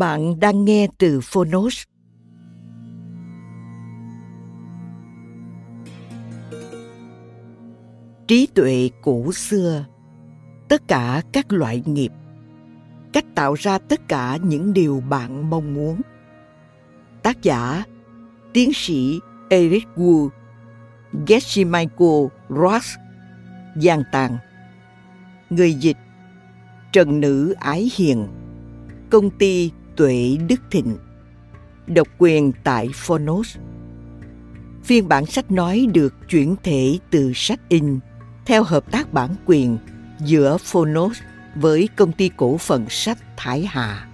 Bạn đang nghe từ Phonos. Trí tuệ cổ xưa, tất cả các loại nghiệp, cách tạo ra tất cả những điều bạn mong muốn. Tác giả Tiến sĩ Eric Wu, Geshe Michael Ross, Giang Tàng. Người dịch Trần Nữ Ái Hiền Công ty Tuệ Đức Thịnh, Độc quyền tại Phonos Phiên bản sách nói được chuyển thể từ sách in theo hợp tác bản quyền giữa Phonos với công ty cổ phần sách Thái Hà.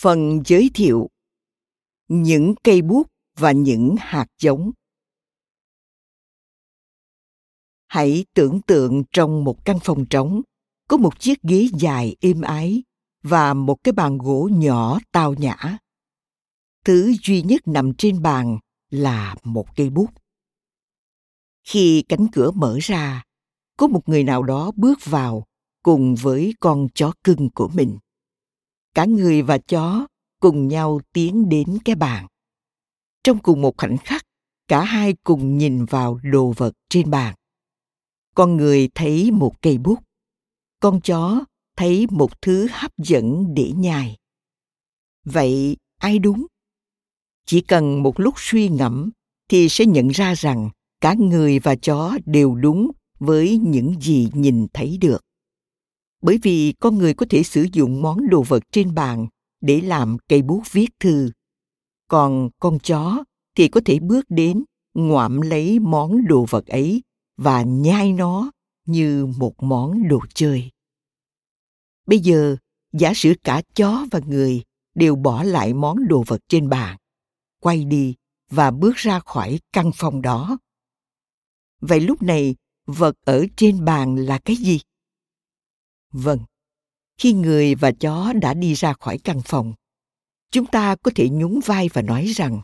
Phần giới thiệu Những cây bút và những hạt giống Hãy tưởng tượng trong một căn phòng trống có một chiếc ghế dài êm ái và một cái bàn gỗ nhỏ tao nhã. Thứ duy nhất nằm trên bàn là một cây bút. Khi cánh cửa mở ra, có một người nào đó bước vào cùng với con chó cưng của mình cả người và chó cùng nhau tiến đến cái bàn. Trong cùng một khoảnh khắc, cả hai cùng nhìn vào đồ vật trên bàn. Con người thấy một cây bút. Con chó thấy một thứ hấp dẫn để nhai. Vậy ai đúng? Chỉ cần một lúc suy ngẫm thì sẽ nhận ra rằng cả người và chó đều đúng với những gì nhìn thấy được bởi vì con người có thể sử dụng món đồ vật trên bàn để làm cây bút viết thư. Còn con chó thì có thể bước đến, ngoạm lấy món đồ vật ấy và nhai nó như một món đồ chơi. Bây giờ, giả sử cả chó và người đều bỏ lại món đồ vật trên bàn, quay đi và bước ra khỏi căn phòng đó. Vậy lúc này, vật ở trên bàn là cái gì? Vâng, khi người và chó đã đi ra khỏi căn phòng, chúng ta có thể nhún vai và nói rằng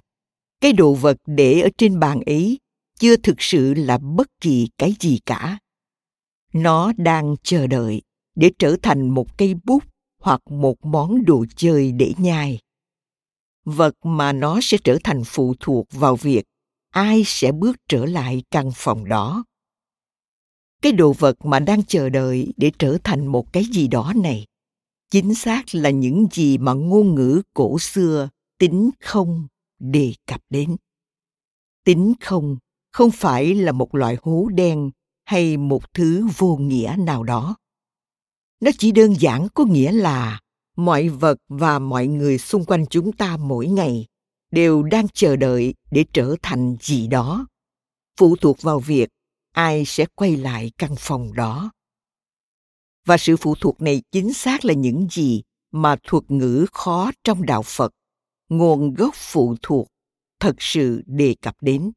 cái đồ vật để ở trên bàn ấy chưa thực sự là bất kỳ cái gì cả. Nó đang chờ đợi để trở thành một cây bút hoặc một món đồ chơi để nhai. Vật mà nó sẽ trở thành phụ thuộc vào việc ai sẽ bước trở lại căn phòng đó cái đồ vật mà đang chờ đợi để trở thành một cái gì đó này, chính xác là những gì mà ngôn ngữ cổ xưa tính không đề cập đến. Tính không không phải là một loại hố đen hay một thứ vô nghĩa nào đó. Nó chỉ đơn giản có nghĩa là mọi vật và mọi người xung quanh chúng ta mỗi ngày đều đang chờ đợi để trở thành gì đó, phụ thuộc vào việc ai sẽ quay lại căn phòng đó. Và sự phụ thuộc này chính xác là những gì mà thuật ngữ khó trong đạo phật, nguồn gốc phụ thuộc, thật sự đề cập đến.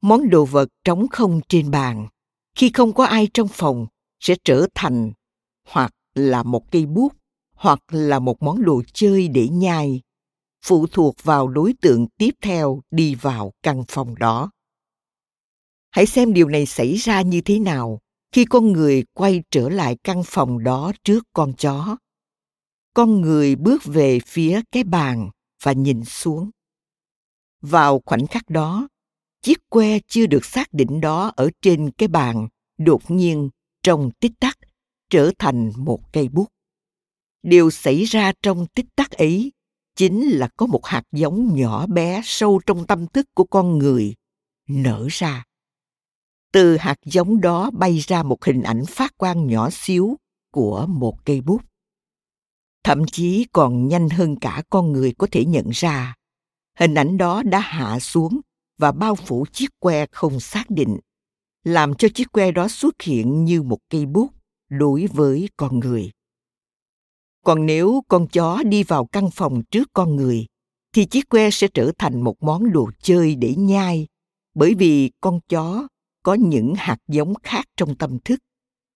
Món đồ vật trống không trên bàn, khi không có ai trong phòng sẽ trở thành hoặc là một cây bút, hoặc là một món đồ chơi để nhai, phụ thuộc vào đối tượng tiếp theo đi vào căn phòng đó hãy xem điều này xảy ra như thế nào khi con người quay trở lại căn phòng đó trước con chó. Con người bước về phía cái bàn và nhìn xuống. Vào khoảnh khắc đó, chiếc que chưa được xác định đó ở trên cái bàn đột nhiên trong tích tắc trở thành một cây bút. Điều xảy ra trong tích tắc ấy chính là có một hạt giống nhỏ bé sâu trong tâm thức của con người nở ra từ hạt giống đó bay ra một hình ảnh phát quang nhỏ xíu của một cây bút. Thậm chí còn nhanh hơn cả con người có thể nhận ra. Hình ảnh đó đã hạ xuống và bao phủ chiếc que không xác định, làm cho chiếc que đó xuất hiện như một cây bút đối với con người. Còn nếu con chó đi vào căn phòng trước con người, thì chiếc que sẽ trở thành một món đồ chơi để nhai, bởi vì con chó có những hạt giống khác trong tâm thức.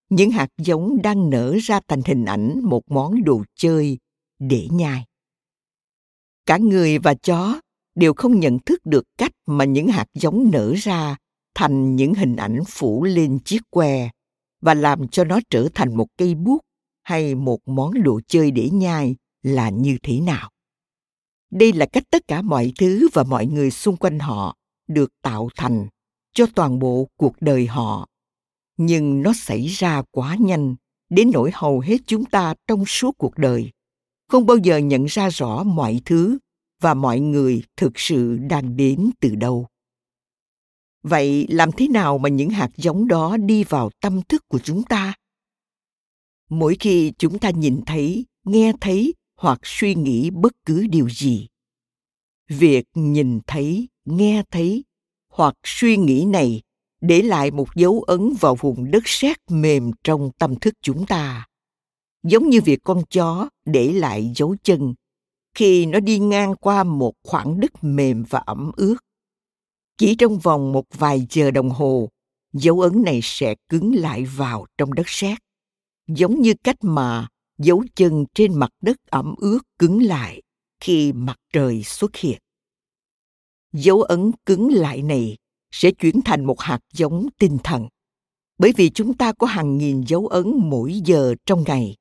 Những hạt giống đang nở ra thành hình ảnh một món đồ chơi để nhai. Cả người và chó đều không nhận thức được cách mà những hạt giống nở ra thành những hình ảnh phủ lên chiếc que và làm cho nó trở thành một cây bút hay một món đồ chơi để nhai là như thế nào. Đây là cách tất cả mọi thứ và mọi người xung quanh họ được tạo thành cho toàn bộ cuộc đời họ. Nhưng nó xảy ra quá nhanh, đến nỗi hầu hết chúng ta trong suốt cuộc đời. Không bao giờ nhận ra rõ mọi thứ và mọi người thực sự đang đến từ đâu. Vậy làm thế nào mà những hạt giống đó đi vào tâm thức của chúng ta? Mỗi khi chúng ta nhìn thấy, nghe thấy hoặc suy nghĩ bất cứ điều gì, việc nhìn thấy, nghe thấy hoặc suy nghĩ này để lại một dấu ấn vào vùng đất sét mềm trong tâm thức chúng ta. Giống như việc con chó để lại dấu chân khi nó đi ngang qua một khoảng đất mềm và ẩm ướt. Chỉ trong vòng một vài giờ đồng hồ, dấu ấn này sẽ cứng lại vào trong đất sét. Giống như cách mà dấu chân trên mặt đất ẩm ướt cứng lại khi mặt trời xuất hiện dấu ấn cứng lại này sẽ chuyển thành một hạt giống tinh thần. Bởi vì chúng ta có hàng nghìn dấu ấn mỗi giờ trong ngày,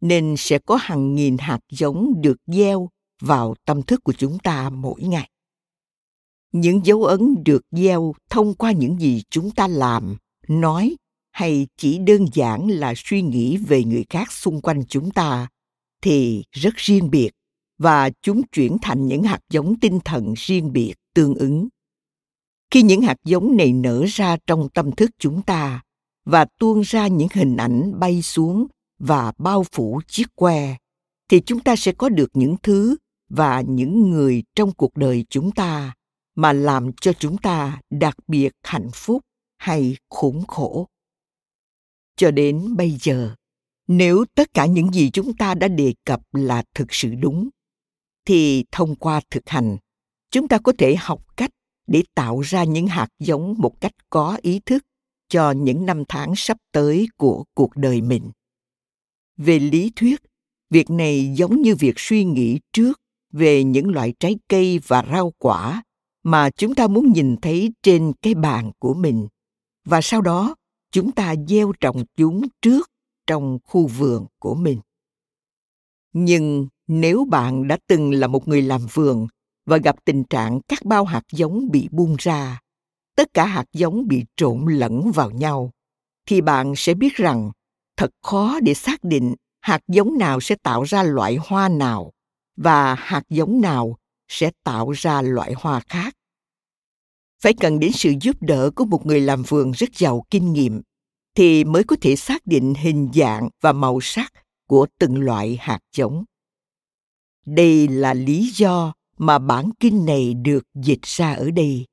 nên sẽ có hàng nghìn hạt giống được gieo vào tâm thức của chúng ta mỗi ngày. Những dấu ấn được gieo thông qua những gì chúng ta làm, nói hay chỉ đơn giản là suy nghĩ về người khác xung quanh chúng ta thì rất riêng biệt và chúng chuyển thành những hạt giống tinh thần riêng biệt tương ứng. Khi những hạt giống này nở ra trong tâm thức chúng ta và tuôn ra những hình ảnh bay xuống và bao phủ chiếc que, thì chúng ta sẽ có được những thứ và những người trong cuộc đời chúng ta mà làm cho chúng ta đặc biệt hạnh phúc hay khốn khổ. Cho đến bây giờ, nếu tất cả những gì chúng ta đã đề cập là thực sự đúng, thì thông qua thực hành chúng ta có thể học cách để tạo ra những hạt giống một cách có ý thức cho những năm tháng sắp tới của cuộc đời mình. Về lý thuyết, việc này giống như việc suy nghĩ trước về những loại trái cây và rau quả mà chúng ta muốn nhìn thấy trên cái bàn của mình. Và sau đó, chúng ta gieo trồng chúng trước trong khu vườn của mình. Nhưng nếu bạn đã từng là một người làm vườn và gặp tình trạng các bao hạt giống bị buông ra. Tất cả hạt giống bị trộn lẫn vào nhau. Thì bạn sẽ biết rằng, thật khó để xác định hạt giống nào sẽ tạo ra loại hoa nào và hạt giống nào sẽ tạo ra loại hoa khác. Phải cần đến sự giúp đỡ của một người làm vườn rất giàu kinh nghiệm thì mới có thể xác định hình dạng và màu sắc của từng loại hạt giống. Đây là lý do mà bản kinh này được dịch ra ở đây.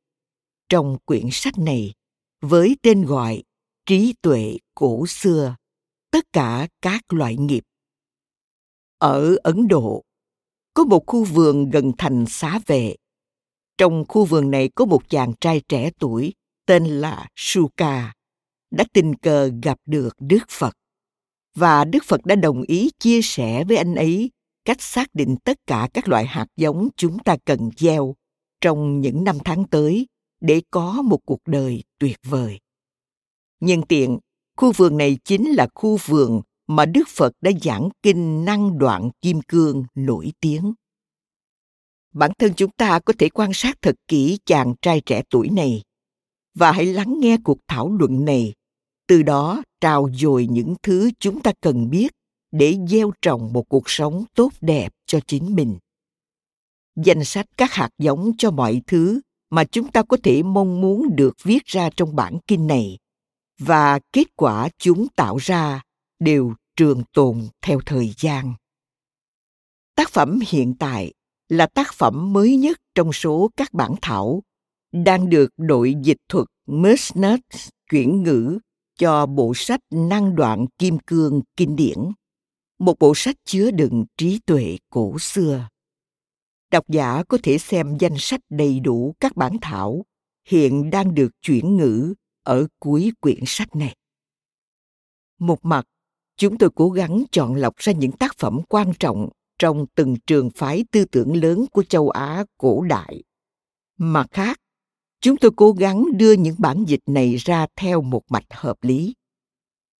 Trong quyển sách này, với tên gọi trí tuệ cổ xưa, tất cả các loại nghiệp. Ở ấn độ, có một khu vườn gần thành xá vệ. Trong khu vườn này có một chàng trai trẻ tuổi tên là Suka. đã tình cờ gặp được Đức Phật. Và Đức Phật đã đồng ý chia sẻ với anh ấy cách xác định tất cả các loại hạt giống chúng ta cần gieo trong những năm tháng tới để có một cuộc đời tuyệt vời. Nhân tiện, khu vườn này chính là khu vườn mà Đức Phật đã giảng kinh năng đoạn kim cương nổi tiếng. Bản thân chúng ta có thể quan sát thật kỹ chàng trai trẻ tuổi này và hãy lắng nghe cuộc thảo luận này, từ đó trao dồi những thứ chúng ta cần biết để gieo trồng một cuộc sống tốt đẹp cho chính mình. Danh sách các hạt giống cho mọi thứ mà chúng ta có thể mong muốn được viết ra trong bản kinh này và kết quả chúng tạo ra đều trường tồn theo thời gian. Tác phẩm hiện tại là tác phẩm mới nhất trong số các bản thảo đang được đội dịch thuật Mersnat chuyển ngữ cho bộ sách năng đoạn kim cương kinh điển, một bộ sách chứa đựng trí tuệ cổ xưa. Độc giả có thể xem danh sách đầy đủ các bản thảo hiện đang được chuyển ngữ ở cuối quyển sách này. Một mặt, chúng tôi cố gắng chọn lọc ra những tác phẩm quan trọng trong từng trường phái tư tưởng lớn của châu Á cổ đại. Mặt khác, chúng tôi cố gắng đưa những bản dịch này ra theo một mạch hợp lý.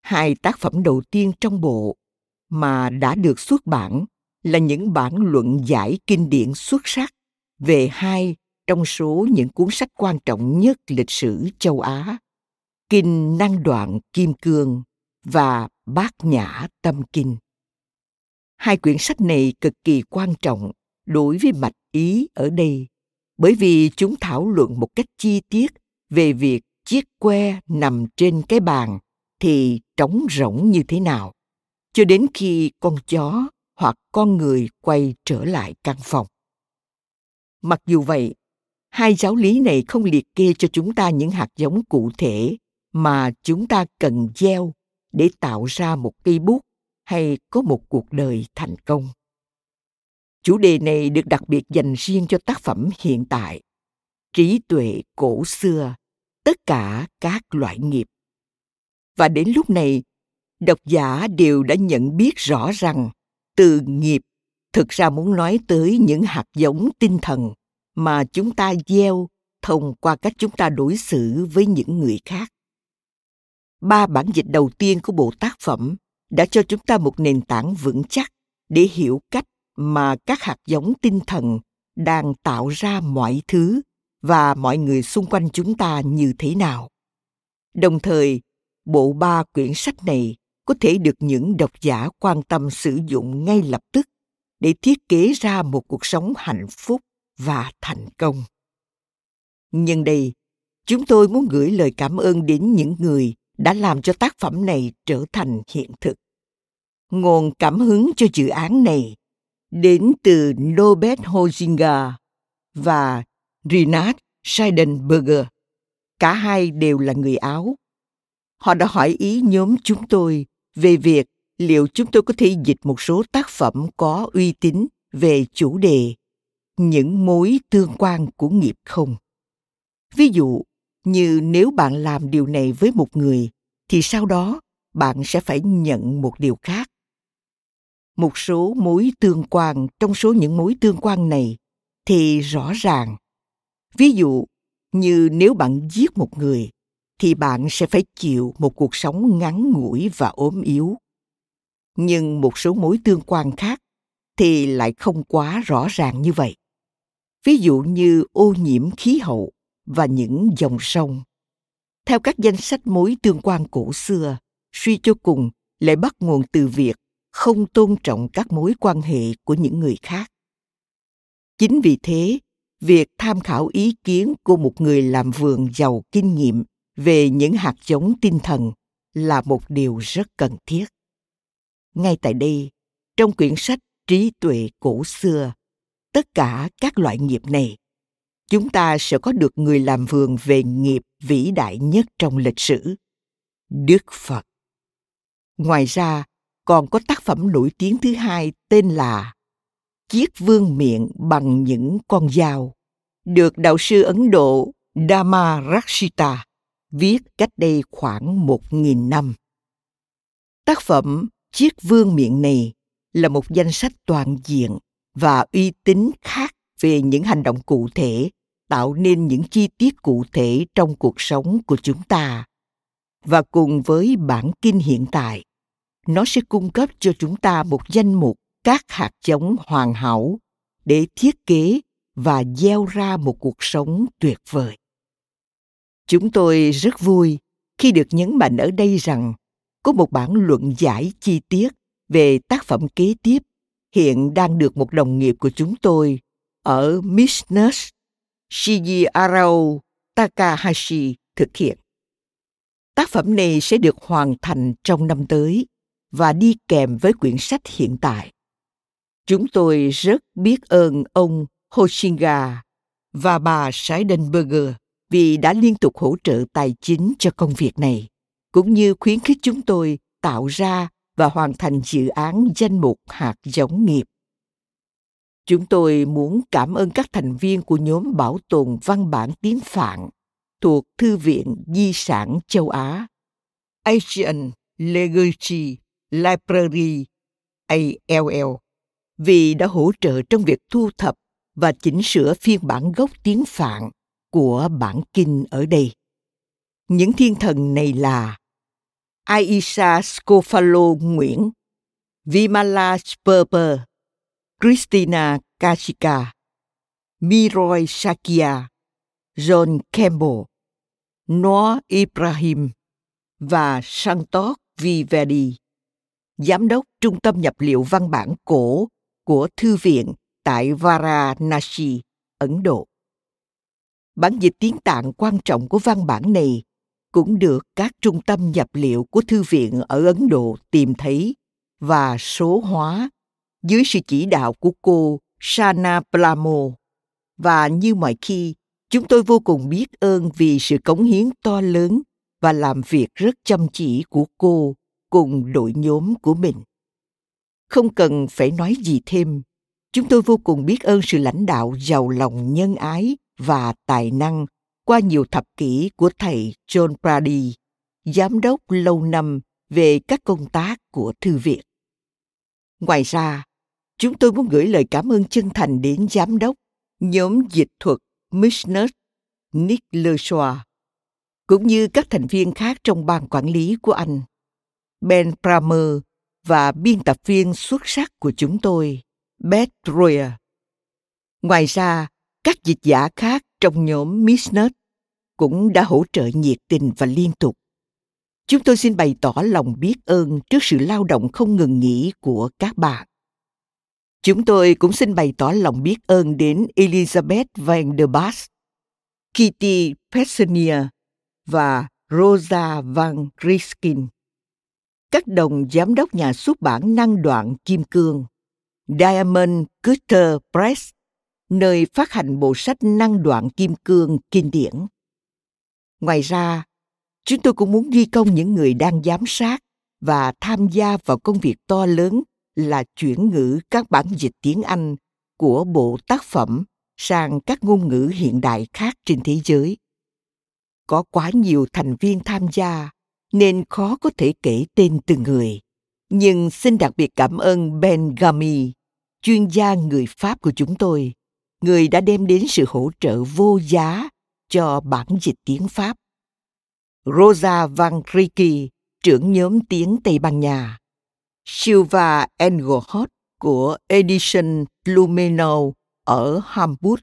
Hai tác phẩm đầu tiên trong bộ mà đã được xuất bản là những bản luận giải kinh điển xuất sắc về hai trong số những cuốn sách quan trọng nhất lịch sử châu Á, Kinh Năng Đoạn Kim Cương và Bát Nhã Tâm Kinh. Hai quyển sách này cực kỳ quan trọng đối với mạch ý ở đây bởi vì chúng thảo luận một cách chi tiết về việc chiếc que nằm trên cái bàn thì trống rỗng như thế nào cho đến khi con chó hoặc con người quay trở lại căn phòng. Mặc dù vậy, hai giáo lý này không liệt kê cho chúng ta những hạt giống cụ thể mà chúng ta cần gieo để tạo ra một cây bút hay có một cuộc đời thành công. Chủ đề này được đặc biệt dành riêng cho tác phẩm hiện tại, trí tuệ cổ xưa, tất cả các loại nghiệp. Và đến lúc này độc giả đều đã nhận biết rõ rằng, từ nghiệp, thực ra muốn nói tới những hạt giống tinh thần mà chúng ta gieo thông qua cách chúng ta đối xử với những người khác. Ba bản dịch đầu tiên của bộ tác phẩm đã cho chúng ta một nền tảng vững chắc để hiểu cách mà các hạt giống tinh thần đang tạo ra mọi thứ và mọi người xung quanh chúng ta như thế nào. Đồng thời, bộ ba quyển sách này có thể được những độc giả quan tâm sử dụng ngay lập tức để thiết kế ra một cuộc sống hạnh phúc và thành công nhân đây, chúng tôi muốn gửi lời cảm ơn đến những người đã làm cho tác phẩm này trở thành hiện thực nguồn cảm hứng cho dự án này đến từ Nobel Hozinger và Rinat Scheidenberger. Cả hai đều là người Áo. Họ đã hỏi ý nhóm chúng tôi về việc liệu chúng tôi có thể dịch một số tác phẩm có uy tín về chủ đề những mối tương quan của nghiệp không. Ví dụ, như nếu bạn làm điều này với một người thì sau đó bạn sẽ phải nhận một điều khác một số mối tương quan trong số những mối tương quan này thì rõ ràng ví dụ như nếu bạn giết một người thì bạn sẽ phải chịu một cuộc sống ngắn ngủi và ốm yếu. Nhưng một số mối tương quan khác thì lại không quá rõ ràng như vậy. Ví dụ như ô nhiễm khí hậu và những dòng sông. Theo các danh sách mối tương quan cổ xưa, suy cho cùng lại bắt nguồn từ việc không tôn trọng các mối quan hệ của những người khác. Chính vì thế, việc tham khảo ý kiến của một người làm vườn giàu kinh nghiệm về những hạt giống tinh thần là một điều rất cần thiết. Ngay tại đây trong quyển sách trí tuệ cổ xưa tất cả các loại nghiệp này chúng ta sẽ có được người làm vườn về nghiệp vĩ đại nhất trong lịch sử đức phật. Ngoài ra còn có tác phẩm nổi tiếng thứ hai tên là Chiếc vương miệng bằng những con dao, được đạo sư Ấn Độ Dhamma Rakshita viết cách đây khoảng một nghìn năm. Tác phẩm Chiếc vương miệng này là một danh sách toàn diện và uy tín khác về những hành động cụ thể, tạo nên những chi tiết cụ thể trong cuộc sống của chúng ta và cùng với bản kinh hiện tại, nó sẽ cung cấp cho chúng ta một danh mục các hạt giống hoàn hảo để thiết kế và gieo ra một cuộc sống tuyệt vời chúng tôi rất vui khi được nhấn mạnh ở đây rằng có một bản luận giải chi tiết về tác phẩm kế tiếp hiện đang được một đồng nghiệp của chúng tôi ở Mishnus Shiji Takahashi thực hiện. Tác phẩm này sẽ được hoàn thành trong năm tới và đi kèm với quyển sách hiện tại. Chúng tôi rất biết ơn ông Hoshinga và bà Seidenberger vì đã liên tục hỗ trợ tài chính cho công việc này, cũng như khuyến khích chúng tôi tạo ra và hoàn thành dự án danh mục hạt giống nghiệp. Chúng tôi muốn cảm ơn các thành viên của nhóm bảo tồn văn bản tiếng Phạn thuộc Thư viện Di sản châu Á, Asian Legacy Library ALL, vì đã hỗ trợ trong việc thu thập và chỉnh sửa phiên bản gốc tiếng Phạn của bản kinh ở đây. Những thiên thần này là Aisha Scofalo Nguyễn, Vimala Sperber, Christina Kashika, Miroy Shakia, John Campbell, Noah Ibrahim và Santok Vivedi, Giám đốc Trung tâm nhập liệu văn bản cổ của Thư viện tại Varanasi, Ấn Độ. Bản dịch tiếng tạng quan trọng của văn bản này cũng được các trung tâm nhập liệu của thư viện ở Ấn Độ tìm thấy và số hóa dưới sự chỉ đạo của cô Shana Plamo. Và như mọi khi, chúng tôi vô cùng biết ơn vì sự cống hiến to lớn và làm việc rất chăm chỉ của cô cùng đội nhóm của mình. Không cần phải nói gì thêm, chúng tôi vô cùng biết ơn sự lãnh đạo giàu lòng nhân ái và tài năng qua nhiều thập kỷ của thầy John Brady, giám đốc lâu năm về các công tác của thư viện. Ngoài ra, chúng tôi muốn gửi lời cảm ơn chân thành đến giám đốc nhóm dịch thuật Missner Nick Lechoir, cũng như các thành viên khác trong ban quản lý của anh, Ben Pramer và biên tập viên xuất sắc của chúng tôi, Beth Royer. Ngoài ra, các dịch giả khác trong nhóm Mishnut cũng đã hỗ trợ nhiệt tình và liên tục. Chúng tôi xin bày tỏ lòng biết ơn trước sự lao động không ngừng nghỉ của các bạn. Chúng tôi cũng xin bày tỏ lòng biết ơn đến Elizabeth Van der Bas, Kitty Pessonia và Rosa Van Riskin. Các đồng giám đốc nhà xuất bản năng đoạn Kim Cương, Diamond Cutter Press, nơi phát hành bộ sách năng đoạn Kim Cương kinh điển. Ngoài ra, chúng tôi cũng muốn ghi công những người đang giám sát và tham gia vào công việc to lớn là chuyển ngữ các bản dịch tiếng Anh của bộ tác phẩm sang các ngôn ngữ hiện đại khác trên thế giới. Có quá nhiều thành viên tham gia nên khó có thể kể tên từng người. Nhưng xin đặc biệt cảm ơn Ben Gami, chuyên gia người Pháp của chúng tôi, người đã đem đến sự hỗ trợ vô giá cho bản dịch tiếng Pháp. Rosa Van Riki, trưởng nhóm tiếng Tây Ban Nha. Silva Engelhot của Edition Lumino ở Hamburg,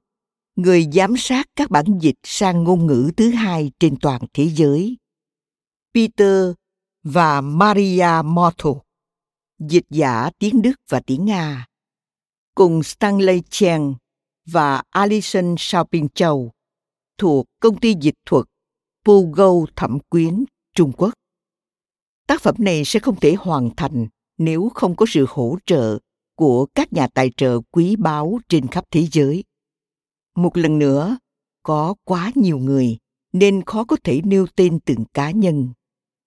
người giám sát các bản dịch sang ngôn ngữ thứ hai trên toàn thế giới. Peter và Maria Morto, dịch giả tiếng Đức và tiếng Nga, cùng Stanley Cheng và Alison Shopping Châu thuộc công ty dịch thuật Pugo Thẩm Quyến, Trung Quốc. Tác phẩm này sẽ không thể hoàn thành nếu không có sự hỗ trợ của các nhà tài trợ quý báu trên khắp thế giới. Một lần nữa, có quá nhiều người nên khó có thể nêu tên từng cá nhân.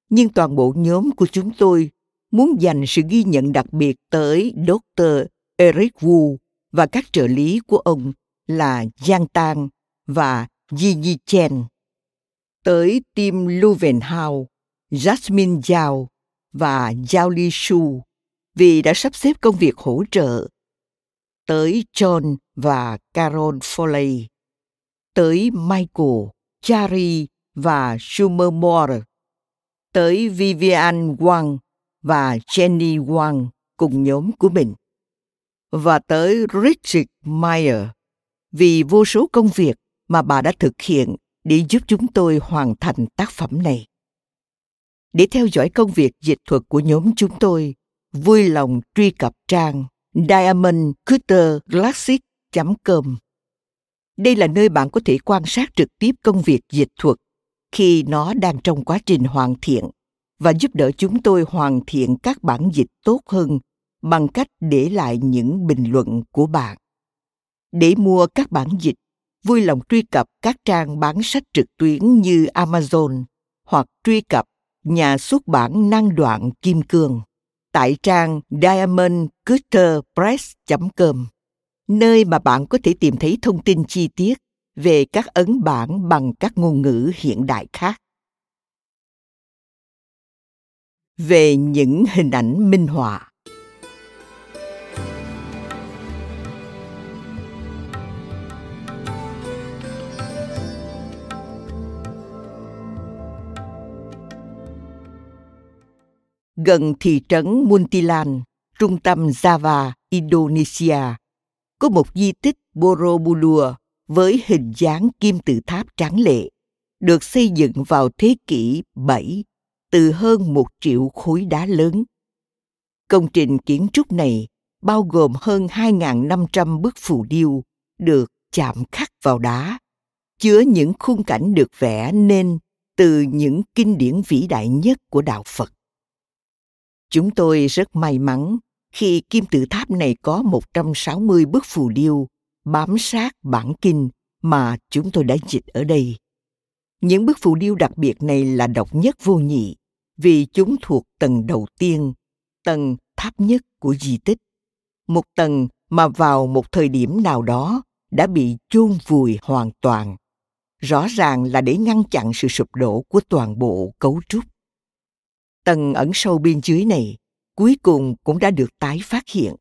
Nhưng toàn bộ nhóm của chúng tôi muốn dành sự ghi nhận đặc biệt tới Dr. Eric Wu và các trợ lý của ông là Giang Tang và Yi Yi Chen. tới Tim Luvenhau, Jasmine Zhao và Zhao Li Shu vì đã sắp xếp công việc hỗ trợ. Tới John và Carol Foley, tới Michael, Chari và Schumer Moore, tới Vivian Wang và Jenny Wang cùng nhóm của mình, và tới Richard Meyer vì vô số công việc mà bà đã thực hiện để giúp chúng tôi hoàn thành tác phẩm này. Để theo dõi công việc dịch thuật của nhóm chúng tôi, vui lòng truy cập trang diamondcutterclassic.com. Đây là nơi bạn có thể quan sát trực tiếp công việc dịch thuật khi nó đang trong quá trình hoàn thiện và giúp đỡ chúng tôi hoàn thiện các bản dịch tốt hơn bằng cách để lại những bình luận của bạn. Để mua các bản dịch, vui lòng truy cập các trang bán sách trực tuyến như Amazon hoặc truy cập nhà xuất bản năng đoạn Kim Cương tại trang diamondcutterpress.com, nơi mà bạn có thể tìm thấy thông tin chi tiết về các ấn bản bằng các ngôn ngữ hiện đại khác. Về những hình ảnh minh họa gần thị trấn Muntilan, trung tâm Java, Indonesia, có một di tích Borobudur với hình dáng kim tự tháp tráng lệ, được xây dựng vào thế kỷ 7 từ hơn một triệu khối đá lớn. Công trình kiến trúc này bao gồm hơn 2.500 bức phù điêu được chạm khắc vào đá, chứa những khung cảnh được vẽ nên từ những kinh điển vĩ đại nhất của đạo Phật. Chúng tôi rất may mắn khi kim tự tháp này có 160 bức phù điêu bám sát bản kinh mà chúng tôi đã dịch ở đây. Những bức phù điêu đặc biệt này là độc nhất vô nhị vì chúng thuộc tầng đầu tiên, tầng tháp nhất của di tích. Một tầng mà vào một thời điểm nào đó đã bị chôn vùi hoàn toàn. Rõ ràng là để ngăn chặn sự sụp đổ của toàn bộ cấu trúc. Tầng ẩn sâu bên dưới này cuối cùng cũng đã được tái phát hiện.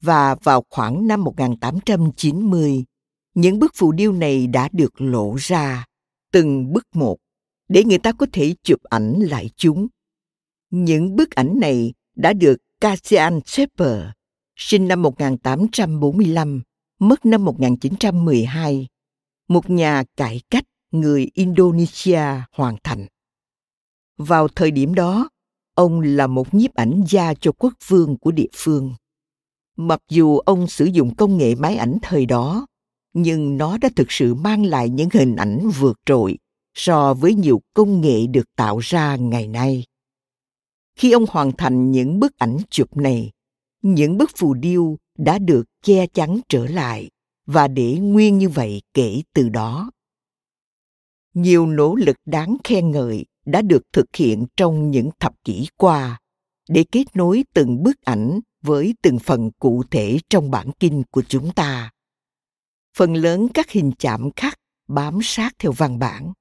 Và vào khoảng năm 1890, những bức phù điêu này đã được lộ ra từng bức một để người ta có thể chụp ảnh lại chúng. Những bức ảnh này đã được Cassian Shepard, sinh năm 1845, mất năm 1912, một nhà cải cách người Indonesia hoàn thành. Vào thời điểm đó, ông là một nhiếp ảnh gia cho quốc vương của địa phương. Mặc dù ông sử dụng công nghệ máy ảnh thời đó, nhưng nó đã thực sự mang lại những hình ảnh vượt trội so với nhiều công nghệ được tạo ra ngày nay. Khi ông hoàn thành những bức ảnh chụp này, những bức phù điêu đã được che chắn trở lại và để nguyên như vậy kể từ đó. Nhiều nỗ lực đáng khen ngợi đã được thực hiện trong những thập kỷ qua để kết nối từng bức ảnh với từng phần cụ thể trong bản kinh của chúng ta. Phần lớn các hình chạm khắc bám sát theo văn bản.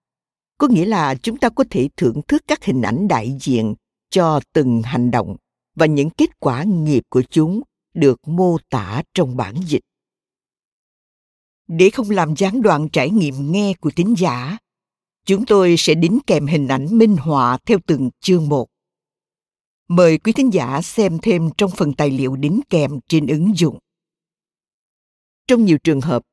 Có nghĩa là chúng ta có thể thưởng thức các hình ảnh đại diện cho từng hành động và những kết quả nghiệp của chúng được mô tả trong bản dịch. Để không làm gián đoạn trải nghiệm nghe của tín giả Chúng tôi sẽ đính kèm hình ảnh minh họa theo từng chương một. Mời quý thính giả xem thêm trong phần tài liệu đính kèm trên ứng dụng. Trong nhiều trường hợp,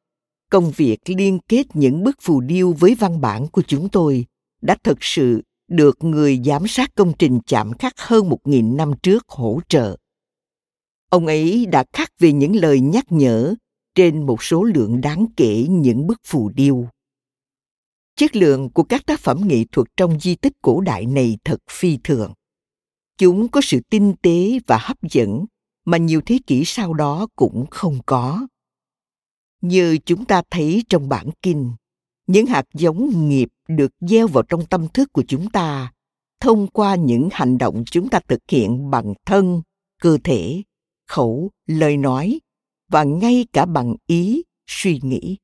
công việc liên kết những bức phù điêu với văn bản của chúng tôi đã thực sự được người giám sát công trình chạm khắc hơn một nghìn năm trước hỗ trợ. Ông ấy đã khắc về những lời nhắc nhở trên một số lượng đáng kể những bức phù điêu chất lượng của các tác phẩm nghệ thuật trong di tích cổ đại này thật phi thường. Chúng có sự tinh tế và hấp dẫn mà nhiều thế kỷ sau đó cũng không có. Như chúng ta thấy trong bản kinh, những hạt giống nghiệp được gieo vào trong tâm thức của chúng ta, thông qua những hành động chúng ta thực hiện bằng thân, cơ thể, khẩu, lời nói và ngay cả bằng ý, suy nghĩ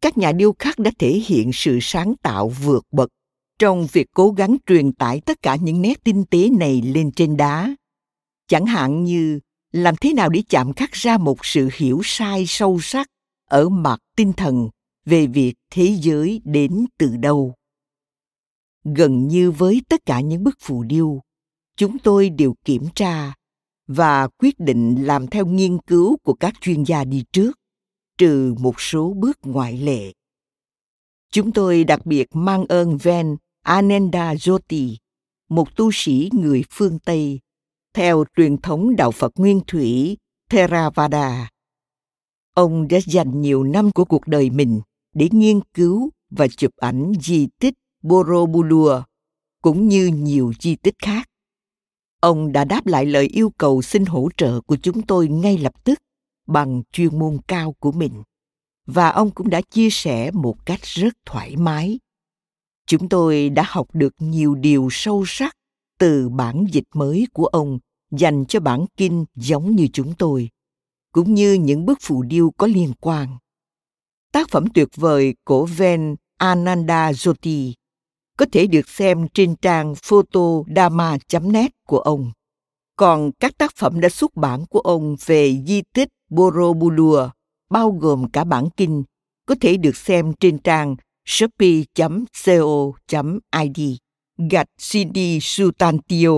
các nhà điêu khắc đã thể hiện sự sáng tạo vượt bậc trong việc cố gắng truyền tải tất cả những nét tinh tế này lên trên đá. Chẳng hạn như, làm thế nào để chạm khắc ra một sự hiểu sai sâu sắc ở mặt tinh thần về việc thế giới đến từ đâu? Gần như với tất cả những bức phù điêu, chúng tôi đều kiểm tra và quyết định làm theo nghiên cứu của các chuyên gia đi trước trừ một số bước ngoại lệ. Chúng tôi đặc biệt mang ơn ven ananda jyoti, một tu sĩ người phương tây, theo truyền thống đạo phật nguyên thủy theravada. Ông đã dành nhiều năm của cuộc đời mình để nghiên cứu và chụp ảnh di tích Borobudur cũng như nhiều di tích khác. Ông đã đáp lại lời yêu cầu xin hỗ trợ của chúng tôi ngay lập tức bằng chuyên môn cao của mình và ông cũng đã chia sẻ một cách rất thoải mái. Chúng tôi đã học được nhiều điều sâu sắc từ bản dịch mới của ông dành cho bản kinh giống như chúng tôi, cũng như những bức phù điêu có liên quan. Tác phẩm tuyệt vời của Ven Ananda Jyoti có thể được xem trên trang photodama.net của ông. Còn các tác phẩm đã xuất bản của ông về di tích Borobudur, bao gồm cả bản kinh, có thể được xem trên trang shopee.co.id gạch CD Sutantio.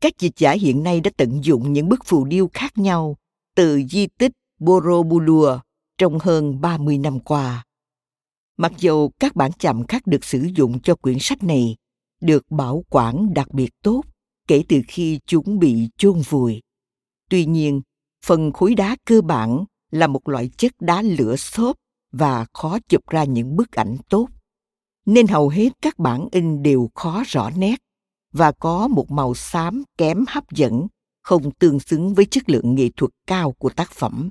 Các dịch giả hiện nay đã tận dụng những bức phù điêu khác nhau từ di tích Borobudur trong hơn 30 năm qua. Mặc dù các bản chạm khắc được sử dụng cho quyển sách này được bảo quản đặc biệt tốt kể từ khi chúng bị chôn vùi. Tuy nhiên, phần khối đá cơ bản là một loại chất đá lửa xốp và khó chụp ra những bức ảnh tốt. Nên hầu hết các bản in đều khó rõ nét và có một màu xám kém hấp dẫn, không tương xứng với chất lượng nghệ thuật cao của tác phẩm.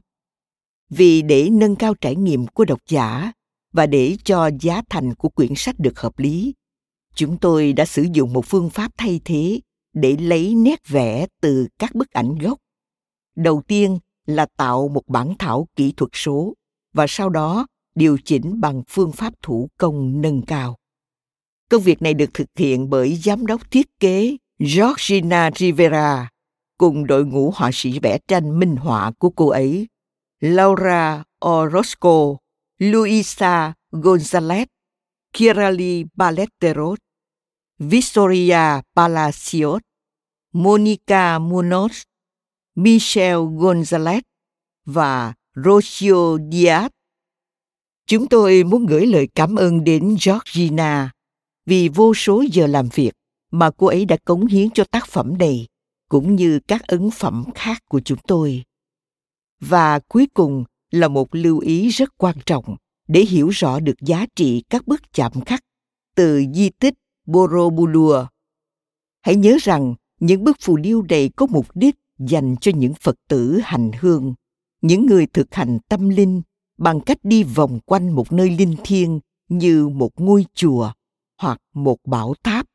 Vì để nâng cao trải nghiệm của độc giả và để cho giá thành của quyển sách được hợp lý, chúng tôi đã sử dụng một phương pháp thay thế để lấy nét vẽ từ các bức ảnh gốc. Đầu tiên là tạo một bản thảo kỹ thuật số và sau đó điều chỉnh bằng phương pháp thủ công nâng cao. Công việc này được thực hiện bởi giám đốc thiết kế Georgina Rivera cùng đội ngũ họa sĩ vẽ tranh minh họa của cô ấy, Laura Orozco, Luisa Gonzalez, Kirali Balleteros, Victoria Palacios, Monica Munoz, Michelle Gonzalez và Rocio Diaz. Chúng tôi muốn gửi lời cảm ơn đến Georgina vì vô số giờ làm việc mà cô ấy đã cống hiến cho tác phẩm này cũng như các ấn phẩm khác của chúng tôi. Và cuối cùng là một lưu ý rất quan trọng để hiểu rõ được giá trị các bức chạm khắc từ di tích Borobudur. Hãy nhớ rằng những bức phù điêu này có mục đích dành cho những Phật tử hành hương, những người thực hành tâm linh bằng cách đi vòng quanh một nơi linh thiêng như một ngôi chùa hoặc một bảo tháp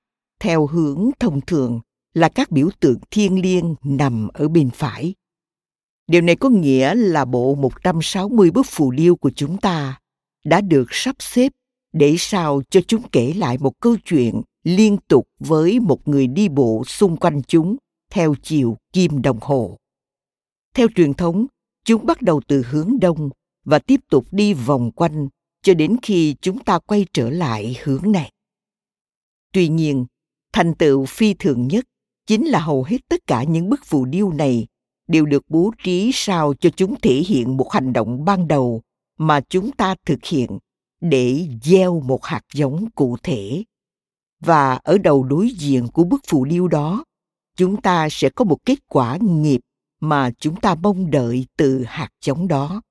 theo hướng thông thường là các biểu tượng thiêng liêng nằm ở bên phải. Điều này có nghĩa là bộ 160 bức phù điêu của chúng ta đã được sắp xếp để sao cho chúng kể lại một câu chuyện liên tục với một người đi bộ xung quanh chúng theo chiều kim đồng hồ. Theo truyền thống, chúng bắt đầu từ hướng đông và tiếp tục đi vòng quanh cho đến khi chúng ta quay trở lại hướng này. Tuy nhiên, thành tựu phi thường nhất chính là hầu hết tất cả những bức phù điêu này đều được bố trí sao cho chúng thể hiện một hành động ban đầu mà chúng ta thực hiện để gieo một hạt giống cụ thể và ở đầu đối diện của bức phù điêu đó, chúng ta sẽ có một kết quả nghiệp mà chúng ta mong đợi từ hạt giống đó.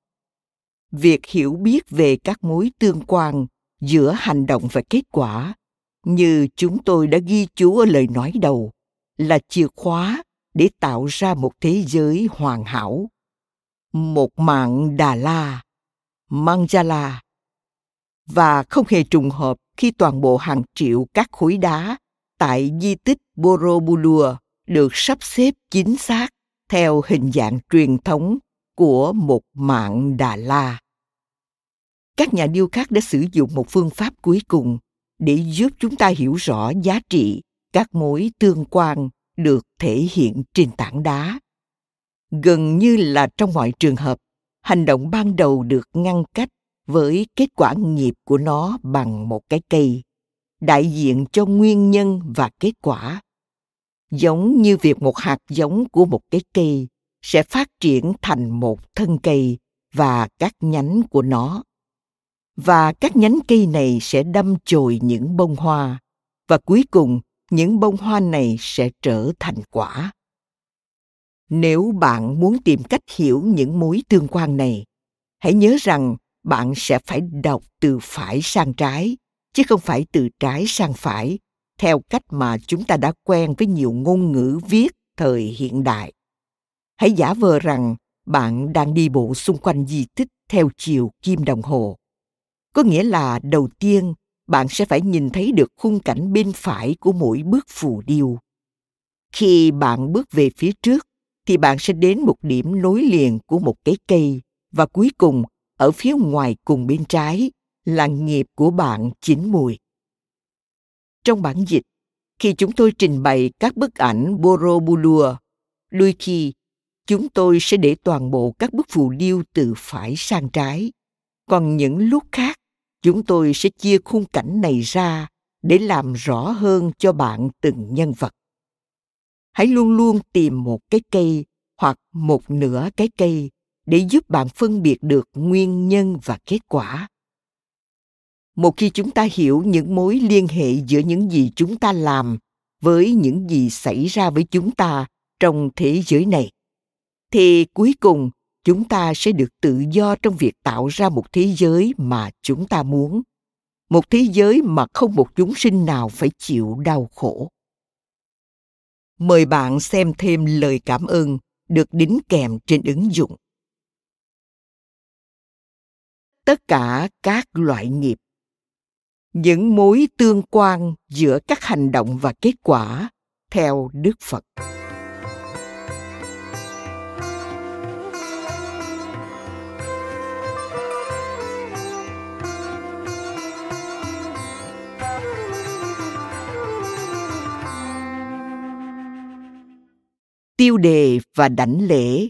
Việc hiểu biết về các mối tương quan giữa hành động và kết quả, như chúng tôi đã ghi chú ở lời nói đầu, là chìa khóa để tạo ra một thế giới hoàn hảo. Một mạng đà la mangala và không hề trùng hợp khi toàn bộ hàng triệu các khối đá tại di tích Borobudur được sắp xếp chính xác theo hình dạng truyền thống của một mạng Đà La. các nhà điêu khắc đã sử dụng một phương pháp cuối cùng để giúp chúng ta hiểu rõ giá trị các mối tương quan được thể hiện trên tảng đá gần như là trong mọi trường hợp, hành động ban đầu được ngăn cách với kết quả nghiệp của nó bằng một cái cây, đại diện cho nguyên nhân và kết quả. Giống như việc một hạt giống của một cái cây sẽ phát triển thành một thân cây và các nhánh của nó. Và các nhánh cây này sẽ đâm chồi những bông hoa, và cuối cùng, những bông hoa này sẽ trở thành quả. Nếu bạn muốn tìm cách hiểu những mối tương quan này, hãy nhớ rằng bạn sẽ phải đọc từ phải sang trái, chứ không phải từ trái sang phải, theo cách mà chúng ta đã quen với nhiều ngôn ngữ viết thời hiện đại. Hãy giả vờ rằng bạn đang đi bộ xung quanh di tích theo chiều kim đồng hồ. Có nghĩa là đầu tiên, bạn sẽ phải nhìn thấy được khung cảnh bên phải của mỗi bước phù điêu. Khi bạn bước về phía trước, thì bạn sẽ đến một điểm nối liền của một cái cây, và cuối cùng ở phía ngoài cùng bên trái là nghiệp của bạn chín mùi. Trong bản dịch, khi chúng tôi trình bày các bức ảnh Borobudur, đôi khi chúng tôi sẽ để toàn bộ các bức phù điêu từ phải sang trái. Còn những lúc khác, chúng tôi sẽ chia khung cảnh này ra để làm rõ hơn cho bạn từng nhân vật. Hãy luôn luôn tìm một cái cây hoặc một nửa cái cây để giúp bạn phân biệt được nguyên nhân và kết quả. Một khi chúng ta hiểu những mối liên hệ giữa những gì chúng ta làm với những gì xảy ra với chúng ta trong thế giới này, thì cuối cùng chúng ta sẽ được tự do trong việc tạo ra một thế giới mà chúng ta muốn. Một thế giới mà không một chúng sinh nào phải chịu đau khổ. Mời bạn xem thêm lời cảm ơn được đính kèm trên ứng dụng tất cả các loại nghiệp. Những mối tương quan giữa các hành động và kết quả theo đức phật. Tiêu đề và đảnh lễ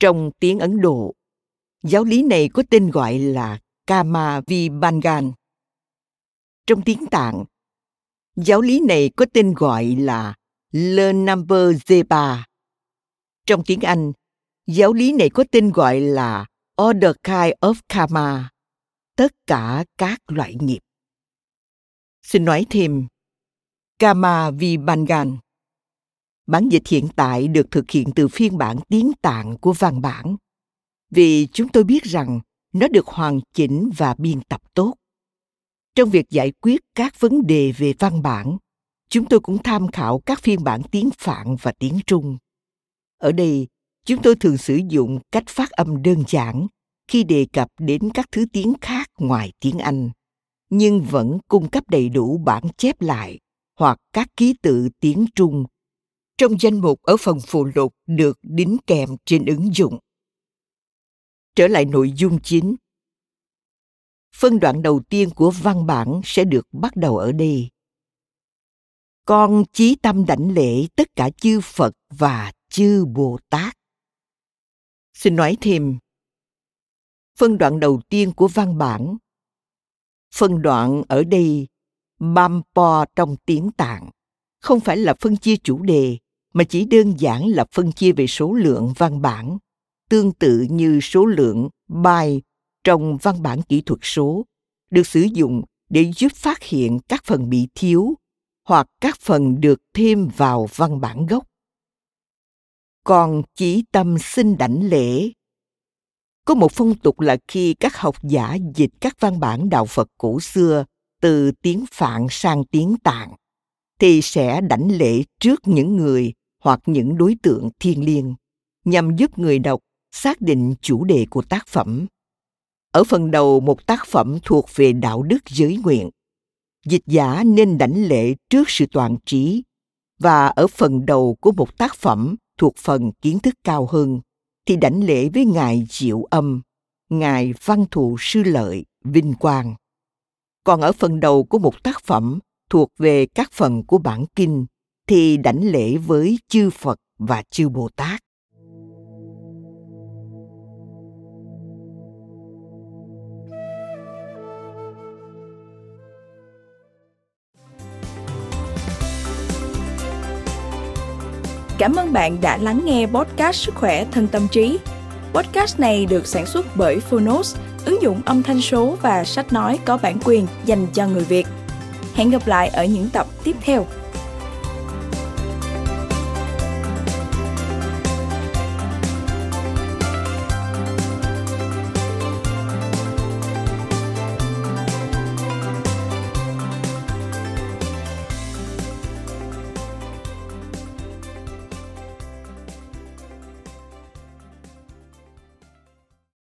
Trong tiếng Ấn Độ, giáo lý này có tên gọi là Kama Vibhangan. Trong tiếng Tạng, giáo lý này có tên gọi là Le Number Zeba. Trong tiếng Anh, giáo lý này có tên gọi là Order Kind of Karma, tất cả các loại nghiệp. Xin nói thêm, Kama Vibhangan Bản dịch hiện tại được thực hiện từ phiên bản tiếng tạng của văn bản, vì chúng tôi biết rằng nó được hoàn chỉnh và biên tập tốt. Trong việc giải quyết các vấn đề về văn bản, chúng tôi cũng tham khảo các phiên bản tiếng Phạn và tiếng Trung. Ở đây, chúng tôi thường sử dụng cách phát âm đơn giản khi đề cập đến các thứ tiếng khác ngoài tiếng Anh, nhưng vẫn cung cấp đầy đủ bản chép lại hoặc các ký tự tiếng Trung trong danh mục ở phần phụ lục được đính kèm trên ứng dụng. Trở lại nội dung chính. Phân đoạn đầu tiên của văn bản sẽ được bắt đầu ở đây. Con chí tâm đảnh lễ tất cả chư Phật và chư Bồ Tát. Xin nói thêm. Phân đoạn đầu tiên của văn bản. Phân đoạn ở đây, Bampo trong tiếng Tạng, không phải là phân chia chủ đề mà chỉ đơn giản là phân chia về số lượng văn bản, tương tự như số lượng byte trong văn bản kỹ thuật số được sử dụng để giúp phát hiện các phần bị thiếu hoặc các phần được thêm vào văn bản gốc. Còn chỉ tâm xin đảnh lễ. Có một phong tục là khi các học giả dịch các văn bản đạo Phật cổ xưa từ tiếng Phạn sang tiếng Tạng, thì sẽ đảnh lễ trước những người hoặc những đối tượng thiêng liêng, nhằm giúp người đọc xác định chủ đề của tác phẩm. Ở phần đầu, một tác phẩm thuộc về đạo đức giới nguyện. Dịch giả nên đảnh lễ trước sự toàn trí, và ở phần đầu của một tác phẩm thuộc phần kiến thức cao hơn, thì đảnh lễ với ngài diệu âm, ngài văn Thù sư lợi, vinh quang. Còn ở phần đầu của một tác phẩm thuộc về các phần của bản kinh thì đảnh lễ với chư phật và chư bồ tát Cảm ơn bạn đã lắng nghe podcast Sức khỏe thân tâm trí. Podcast này được sản xuất bởi Phonos, ứng dụng âm thanh số và sách nói có bản quyền dành cho người Việt. Hẹn gặp lại ở những tập tiếp theo.